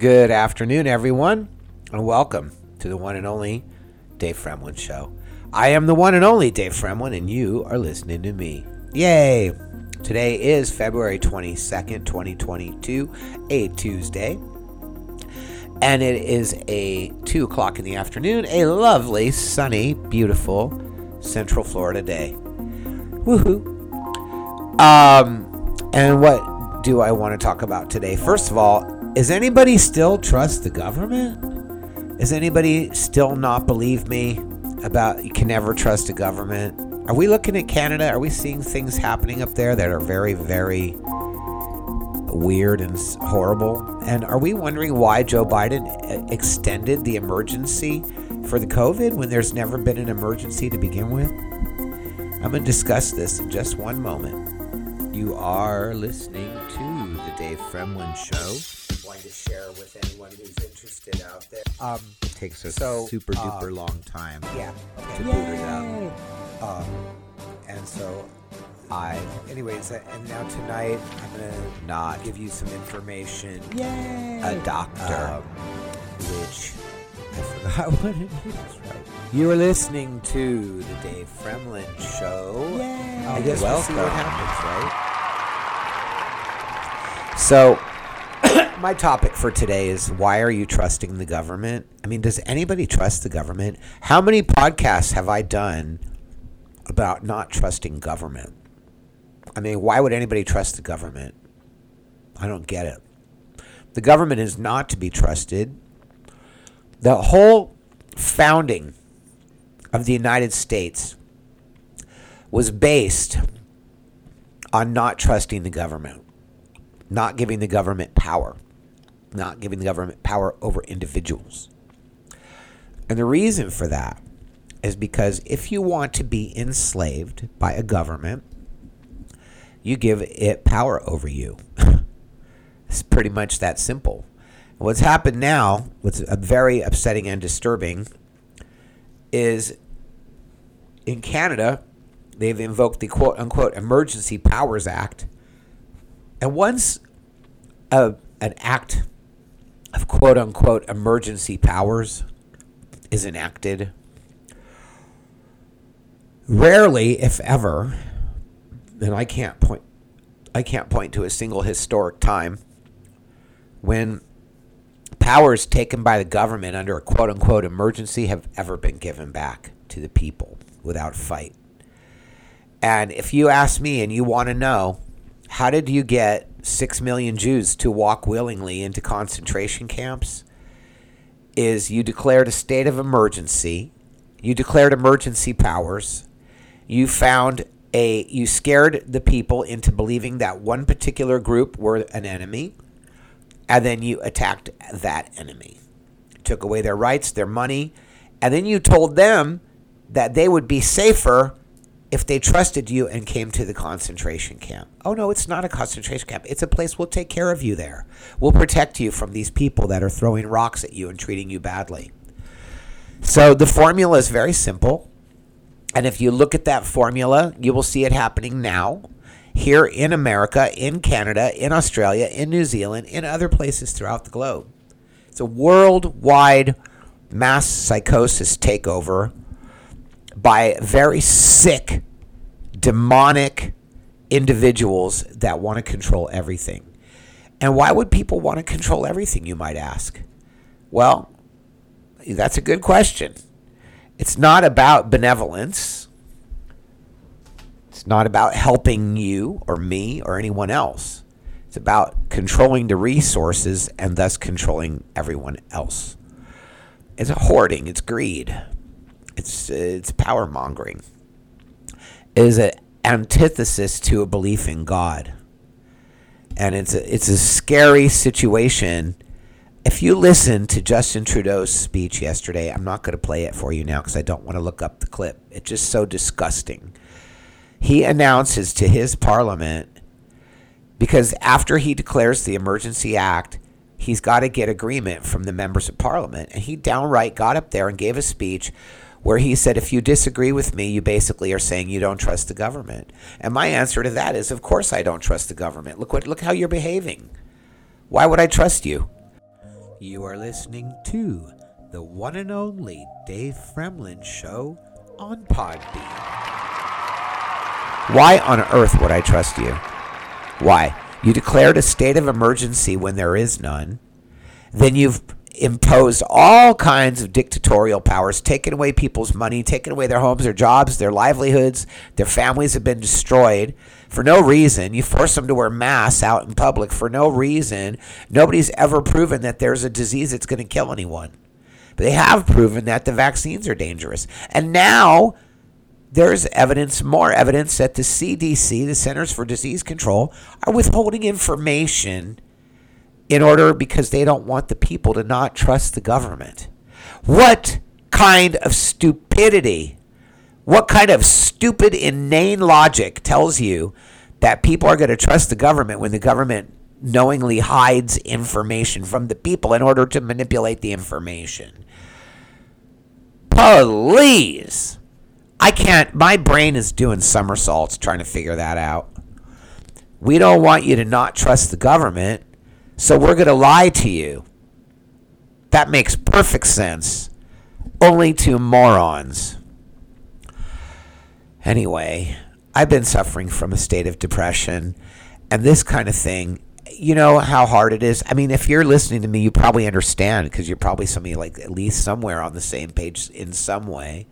Good afternoon, everyone, and welcome to the one and only Dave Fremlin Show. I am the one and only Dave Fremlin, and you are listening to me. Yay! Today is February 22nd, 2022, a Tuesday. And it is a 2 o'clock in the afternoon, a lovely, sunny, beautiful Central Florida day. Woohoo! Um, and what do I want to talk about today? First of all, is anybody still trust the government? Is anybody still not believe me about you can never trust a government? Are we looking at Canada? Are we seeing things happening up there that are very, very weird and horrible? And are we wondering why Joe Biden uh, extended the emergency for the COVID when there's never been an emergency to begin with? I'm going to discuss this in just one moment. You are listening to the Dave Fremlin Show. Wanting to share with anyone who's interested out there. Um, takes a So, super uh, duper long time yeah. to boot it up. Um, and so I, anyways, uh, and now tonight I'm gonna not give you some information. Yay! A doctor, um, which I forgot what it is. Right. You are listening to the Dave Fremlin Show. Yay! I guess we'll see what happens, right? So, my topic for today is why are you trusting the government? I mean, does anybody trust the government? How many podcasts have I done about not trusting government? I mean, why would anybody trust the government? I don't get it. The government is not to be trusted. The whole founding of the United States was based on not trusting the government, not giving the government power, not giving the government power over individuals. And the reason for that is because if you want to be enslaved by a government, you give it power over you. it's pretty much that simple. What's happened now, what's very upsetting and disturbing, is in Canada, they've invoked the quote unquote Emergency Powers Act. And once a, an act of quote unquote emergency powers is enacted, rarely, if ever, and I can't point I can't point to a single historic time when powers taken by the government under a quote unquote emergency have ever been given back to the people without fight. And if you ask me and you want to know, how did you get 6 million Jews to walk willingly into concentration camps? Is you declared a state of emergency, you declared emergency powers, you found a you scared the people into believing that one particular group were an enemy and then you attacked that enemy took away their rights their money and then you told them that they would be safer if they trusted you and came to the concentration camp. Oh no it's not a concentration camp. It's a place we'll take care of you there. We'll protect you from these people that are throwing rocks at you and treating you badly. So the formula is very simple. And if you look at that formula, you will see it happening now here in America, in Canada, in Australia, in New Zealand, in other places throughout the globe. It's a worldwide mass psychosis takeover by very sick, demonic individuals that want to control everything. And why would people want to control everything, you might ask? Well, that's a good question. It's not about benevolence. It's not about helping you or me or anyone else. It's about controlling the resources and thus controlling everyone else. It's hoarding, it's greed, it's, it's power mongering. It is an antithesis to a belief in God. And it's a, it's a scary situation if you listen to Justin Trudeau's speech yesterday, I'm not going to play it for you now because I don't want to look up the clip. It's just so disgusting. He announces to his parliament because after he declares the emergency act, he's got to get agreement from the members of parliament. And he downright got up there and gave a speech where he said, If you disagree with me, you basically are saying you don't trust the government. And my answer to that is, Of course I don't trust the government. Look what look how you're behaving. Why would I trust you? You are listening to the one and only Dave Fremlin Show on Podbean. Why on earth would I trust you? Why? You declared a state of emergency when there is none. Then you've imposed all kinds of dictatorial powers, taken away people's money, taken away their homes, their jobs, their livelihoods, their families have been destroyed for no reason. You force them to wear masks out in public for no reason. Nobody's ever proven that there's a disease that's going to kill anyone. But they have proven that the vaccines are dangerous. And now there's evidence, more evidence, that the CDC, the Centers for Disease Control, are withholding information in order because they don't want the people to not trust the government. What kind of stupidity? What kind of stupid, inane logic tells you that people are going to trust the government when the government knowingly hides information from the people in order to manipulate the information? Please. I can't, my brain is doing somersaults trying to figure that out. We don't want you to not trust the government, so we're going to lie to you. That makes perfect sense. Only to morons. Anyway, I've been suffering from a state of depression, and this kind of thing, you know how hard it is. I mean, if you're listening to me, you probably understand because you're probably somebody like at least somewhere on the same page in some way.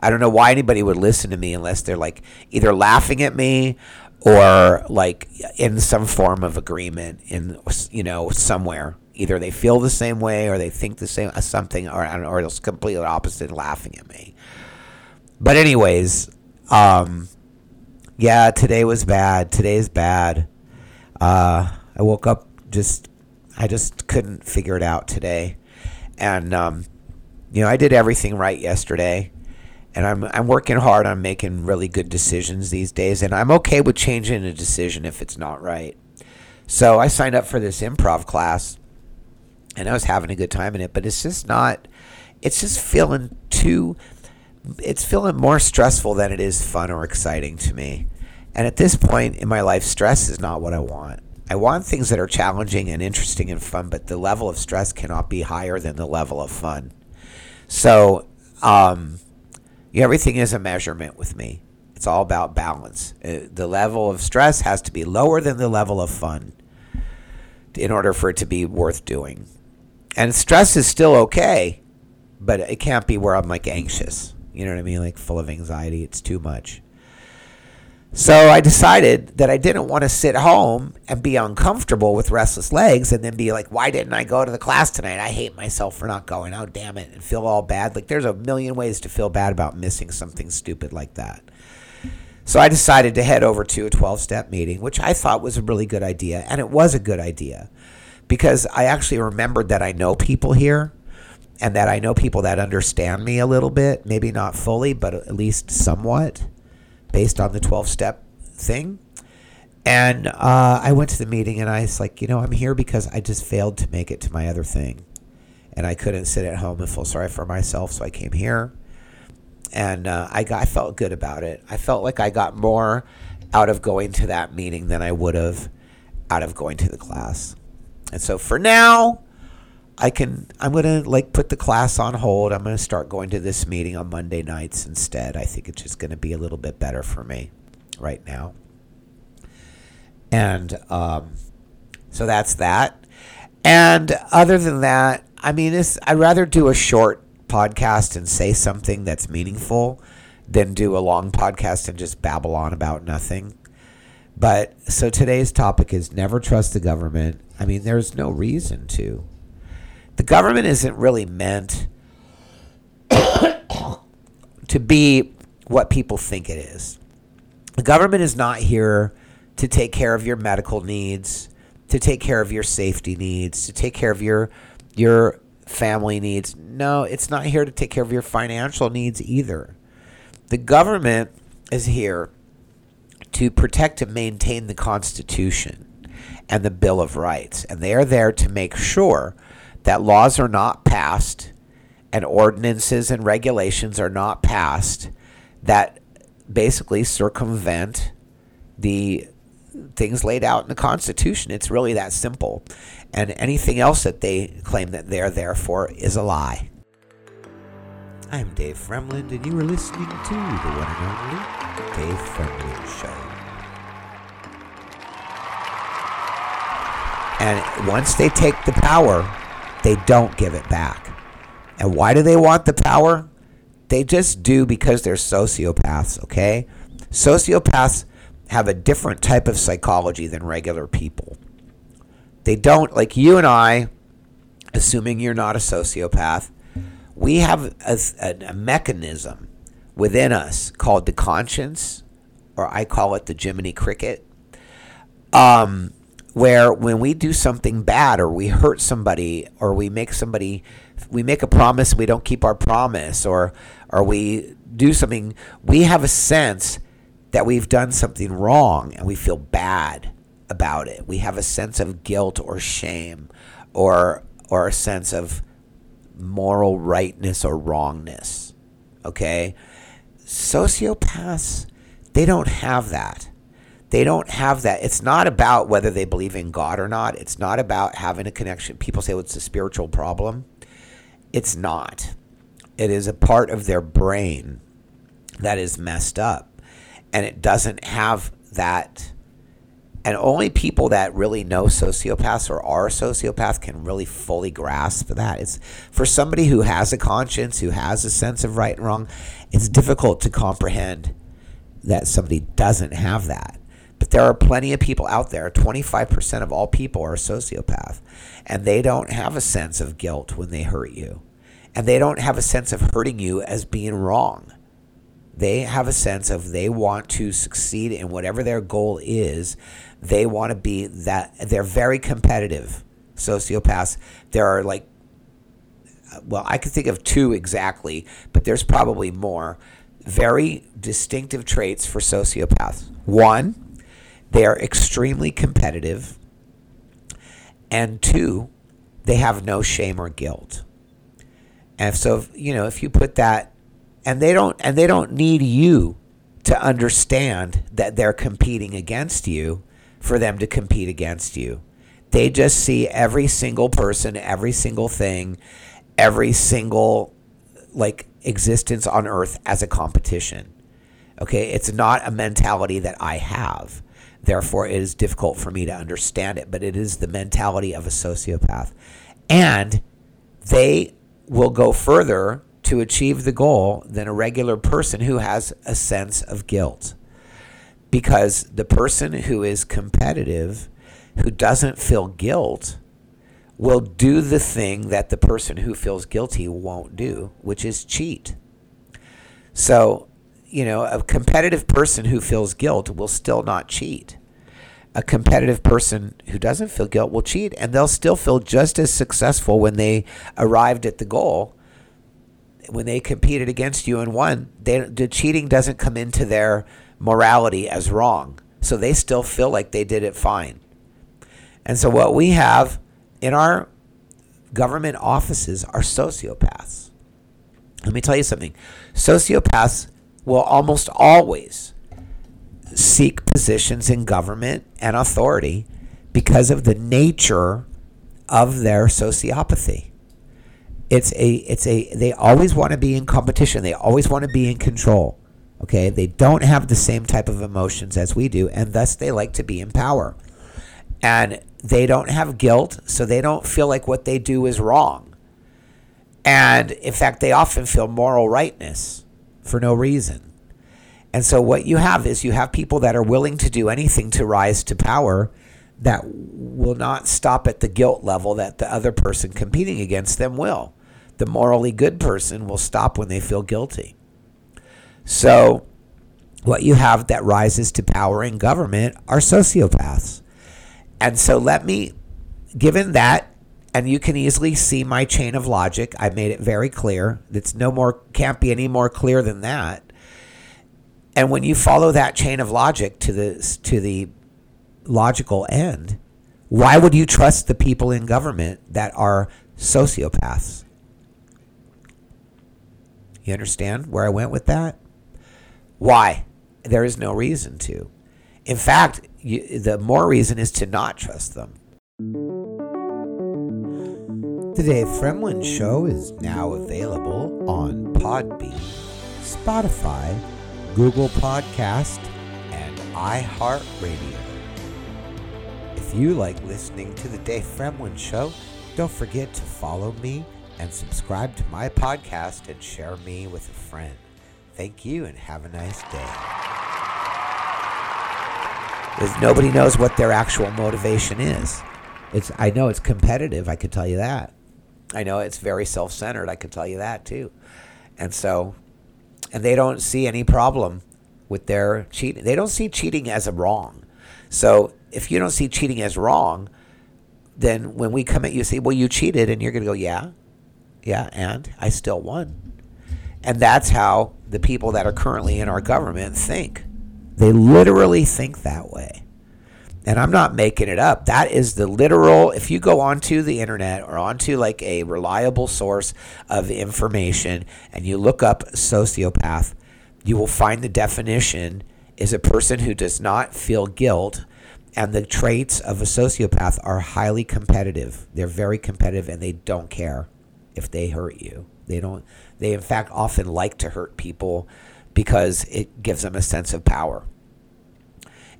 I don't know why anybody would listen to me unless they're like either laughing at me or like in some form of agreement in you know somewhere. Either they feel the same way or they think the same something or or it's completely opposite laughing at me. But anyways, um yeah, today was bad. Today's bad. Uh I woke up just I just couldn't figure it out today. And um you know, I did everything right yesterday and I'm I'm working hard on making really good decisions these days, and I'm okay with changing a decision if it's not right. So I signed up for this improv class, and I was having a good time in it, but it's just not. It's just feeling too. It's feeling more stressful than it is fun or exciting to me. And at this point in my life, stress is not what I want. I want things that are challenging and interesting and fun, but the level of stress cannot be higher than the level of fun. So, um, everything is a measurement with me. It's all about balance. Uh, the level of stress has to be lower than the level of fun in order for it to be worth doing. And stress is still okay, but it can't be where I'm like anxious. You know what I mean? Like full of anxiety. It's too much. So I decided that I didn't want to sit home and be uncomfortable with restless legs and then be like, why didn't I go to the class tonight? I hate myself for not going. Oh, damn it. And feel all bad. Like, there's a million ways to feel bad about missing something stupid like that. So I decided to head over to a 12 step meeting, which I thought was a really good idea. And it was a good idea because I actually remembered that I know people here and that I know people that understand me a little bit, maybe not fully, but at least somewhat based on the 12 step thing. And uh, I went to the meeting and I was like, you know, I'm here because I just failed to make it to my other thing. And I couldn't sit at home and feel sorry for myself. So I came here and uh, I, got, I felt good about it. I felt like I got more out of going to that meeting than I would have out of going to the class. And so for now, I can I'm gonna like put the class on hold. I'm gonna start going to this meeting on Monday nights instead. I think it's just gonna be a little bit better for me right now. And um, so that's that. And other than that, I mean, it's, I'd rather do a short podcast and say something that's meaningful than do a long podcast and just babble on about nothing. But so today's topic is never trust the government. I mean, there's no reason to. The government isn't really meant to be what people think it is. The government is not here to take care of your medical needs, to take care of your safety needs, to take care of your your family needs. No, it's not here to take care of your financial needs either. The government is here to protect and maintain the Constitution and the Bill of Rights. And they are there to make sure that laws are not passed and ordinances and regulations are not passed that basically circumvent the things laid out in the Constitution. It's really that simple. And anything else that they claim that they're there for is a lie. I'm Dave Fremlin, and you are listening to the one and only Dave Fremlin Show. And once they take the power, they don't give it back. And why do they want the power? They just do because they're sociopaths, okay? Sociopaths have a different type of psychology than regular people. They don't, like you and I, assuming you're not a sociopath, we have a, a, a mechanism within us called the conscience, or I call it the Jiminy Cricket, um, where when we do something bad or we hurt somebody or we make somebody, we make a promise, we don't keep our promise, or or we do something, we have a sense that we've done something wrong and we feel bad about it. We have a sense of guilt or shame or or a sense of moral rightness or wrongness. Okay? Sociopaths, they don't have that. They don't have that. It's not about whether they believe in God or not. It's not about having a connection. People say well, it's a spiritual problem. It's not. It is a part of their brain that is messed up. And it doesn't have that and only people that really know sociopaths or are a sociopath can really fully grasp that. It's for somebody who has a conscience, who has a sense of right and wrong, it's difficult to comprehend that somebody doesn't have that. But there are plenty of people out there, 25% of all people are a sociopath, and they don't have a sense of guilt when they hurt you. And they don't have a sense of hurting you as being wrong. They have a sense of they want to succeed in whatever their goal is. They want to be that. They're very competitive. Sociopaths. There are like, well, I can think of two exactly, but there's probably more. Very distinctive traits for sociopaths. One, they are extremely competitive. And two, they have no shame or guilt. And so, you know, if you put that and they don't and they don't need you to understand that they're competing against you for them to compete against you. They just see every single person, every single thing, every single like existence on earth as a competition. Okay, it's not a mentality that I have. Therefore, it is difficult for me to understand it, but it is the mentality of a sociopath. And they will go further to achieve the goal than a regular person who has a sense of guilt. Because the person who is competitive, who doesn't feel guilt, will do the thing that the person who feels guilty won't do, which is cheat. So, you know, a competitive person who feels guilt will still not cheat. A competitive person who doesn't feel guilt will cheat, and they'll still feel just as successful when they arrived at the goal when they competed against you and won, they, the cheating doesn't come into their morality as wrong. So they still feel like they did it fine. And so what we have in our government offices are sociopaths. Let me tell you something. Sociopaths will almost always seek positions in government and authority because of the nature of their sociopathy. It's a it's a they always want to be in competition. They always want to be in control okay? They don't have the same type of emotions as we do and thus they like to be in power. And they don't have guilt so they don't feel like what they do is wrong. And in fact they often feel moral rightness for no reason and so what you have is you have people that are willing to do anything to rise to power that will not stop at the guilt level that the other person competing against them will the morally good person will stop when they feel guilty. So, what you have that rises to power in government are sociopaths. And so, let me, given that, and you can easily see my chain of logic, I made it very clear. It's no more, can't be any more clear than that. And when you follow that chain of logic to the, to the logical end, why would you trust the people in government that are sociopaths? You understand where I went with that? Why? There is no reason to. In fact, you, the more reason is to not trust them. The Dave Fremlin Show is now available on Podbean, Spotify, Google Podcast, and iHeartRadio. If you like listening to The Dave Fremlin Show, don't forget to follow me and subscribe to my podcast and share me with a friend. Thank you and have a nice day. Because nobody knows what their actual motivation is. It's I know it's competitive, I could tell you that. I know it's very self-centered, I could tell you that too. And so and they don't see any problem with their cheating. They don't see cheating as a wrong. So if you don't see cheating as wrong, then when we come at you say, "Well, you cheated," and you're going to go, "Yeah, yeah, and I still won." And that's how the people that are currently in our government think. They literally think that way. And I'm not making it up. That is the literal, if you go onto the internet or onto like a reliable source of information and you look up sociopath, you will find the definition is a person who does not feel guilt. And the traits of a sociopath are highly competitive. They're very competitive and they don't care if they hurt you. They don't, they in fact often like to hurt people because it gives them a sense of power.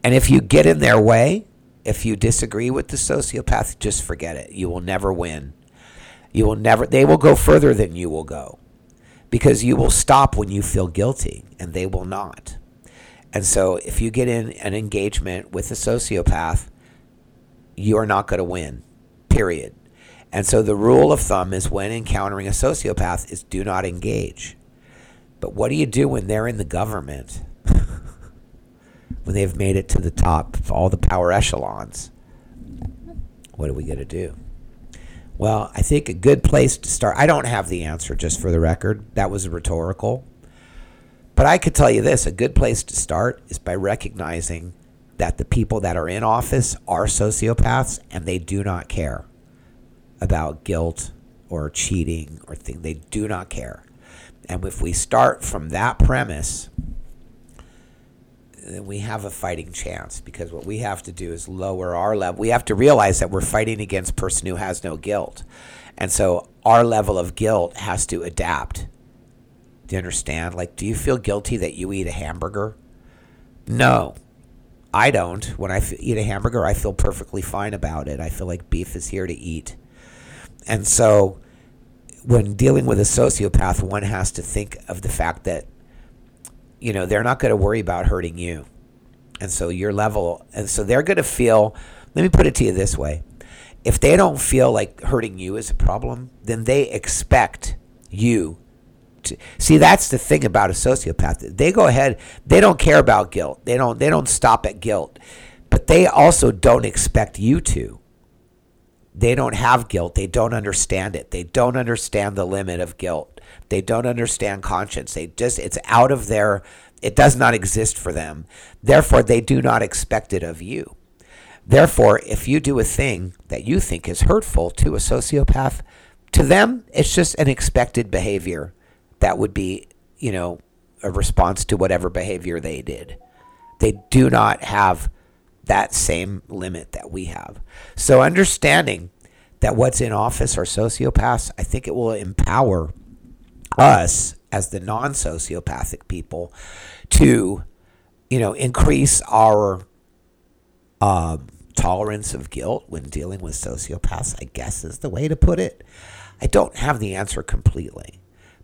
And if you get in their way, if you disagree with the sociopath, just forget it. You will never win. You will never, they will go further than you will go because you will stop when you feel guilty and they will not. And so if you get in an engagement with a sociopath, you are not going to win, period. And so the rule of thumb is when encountering a sociopath is do not engage. But what do you do when they're in the government? when they've made it to the top of all the power echelons? What are we going to do? Well, I think a good place to start. I don't have the answer, just for the record. That was rhetorical. But I could tell you this a good place to start is by recognizing that the people that are in office are sociopaths and they do not care about guilt or cheating or thing. They do not care. And if we start from that premise, then we have a fighting chance because what we have to do is lower our level. We have to realize that we're fighting against a person who has no guilt. And so our level of guilt has to adapt. Do you understand? Like, do you feel guilty that you eat a hamburger? No, I don't. When I eat a hamburger, I feel perfectly fine about it. I feel like beef is here to eat. And so when dealing with a sociopath, one has to think of the fact that, you know, they're not going to worry about hurting you. And so your level, and so they're going to feel, let me put it to you this way. If they don't feel like hurting you is a problem, then they expect you to see that's the thing about a sociopath. They go ahead, they don't care about guilt. They don't they don't stop at guilt. But they also don't expect you to they don't have guilt. They don't understand it. They don't understand the limit of guilt. They don't understand conscience. They just, it's out of their, it does not exist for them. Therefore, they do not expect it of you. Therefore, if you do a thing that you think is hurtful to a sociopath, to them, it's just an expected behavior that would be, you know, a response to whatever behavior they did. They do not have that same limit that we have. So understanding that what's in office are sociopaths, I think it will empower us as the non-sociopathic people to, you know, increase our um, tolerance of guilt when dealing with sociopaths. I guess is the way to put it. I don't have the answer completely,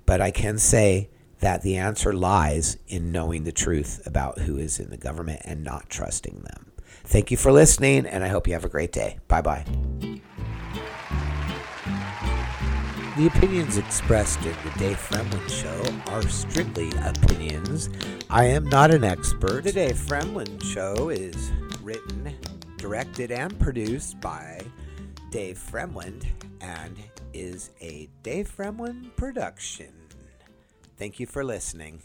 but I can say that the answer lies in knowing the truth about who is in the government and not trusting them. Thank you for listening, and I hope you have a great day. Bye bye. The opinions expressed in the Dave Fremlin Show are strictly opinions. I am not an expert. The Dave Fremlin Show is written, directed, and produced by Dave Fremlin and is a Dave Fremlin production. Thank you for listening.